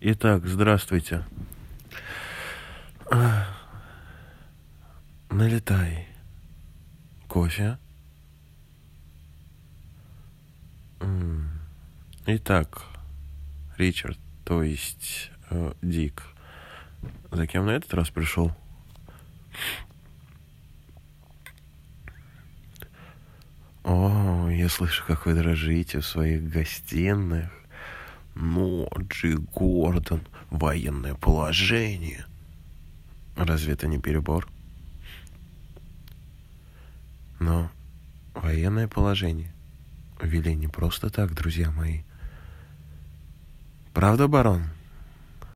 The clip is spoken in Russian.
Итак, здравствуйте. Налетай. Кофе. Итак, Ричард, то есть э, Дик, за кем на этот раз пришел? О, я слышу, как вы дрожите в своих гостиных. Ну, Джи Гордон, военное положение. Разве это не перебор? Но военное положение ввели не просто так, друзья мои. Правда, барон?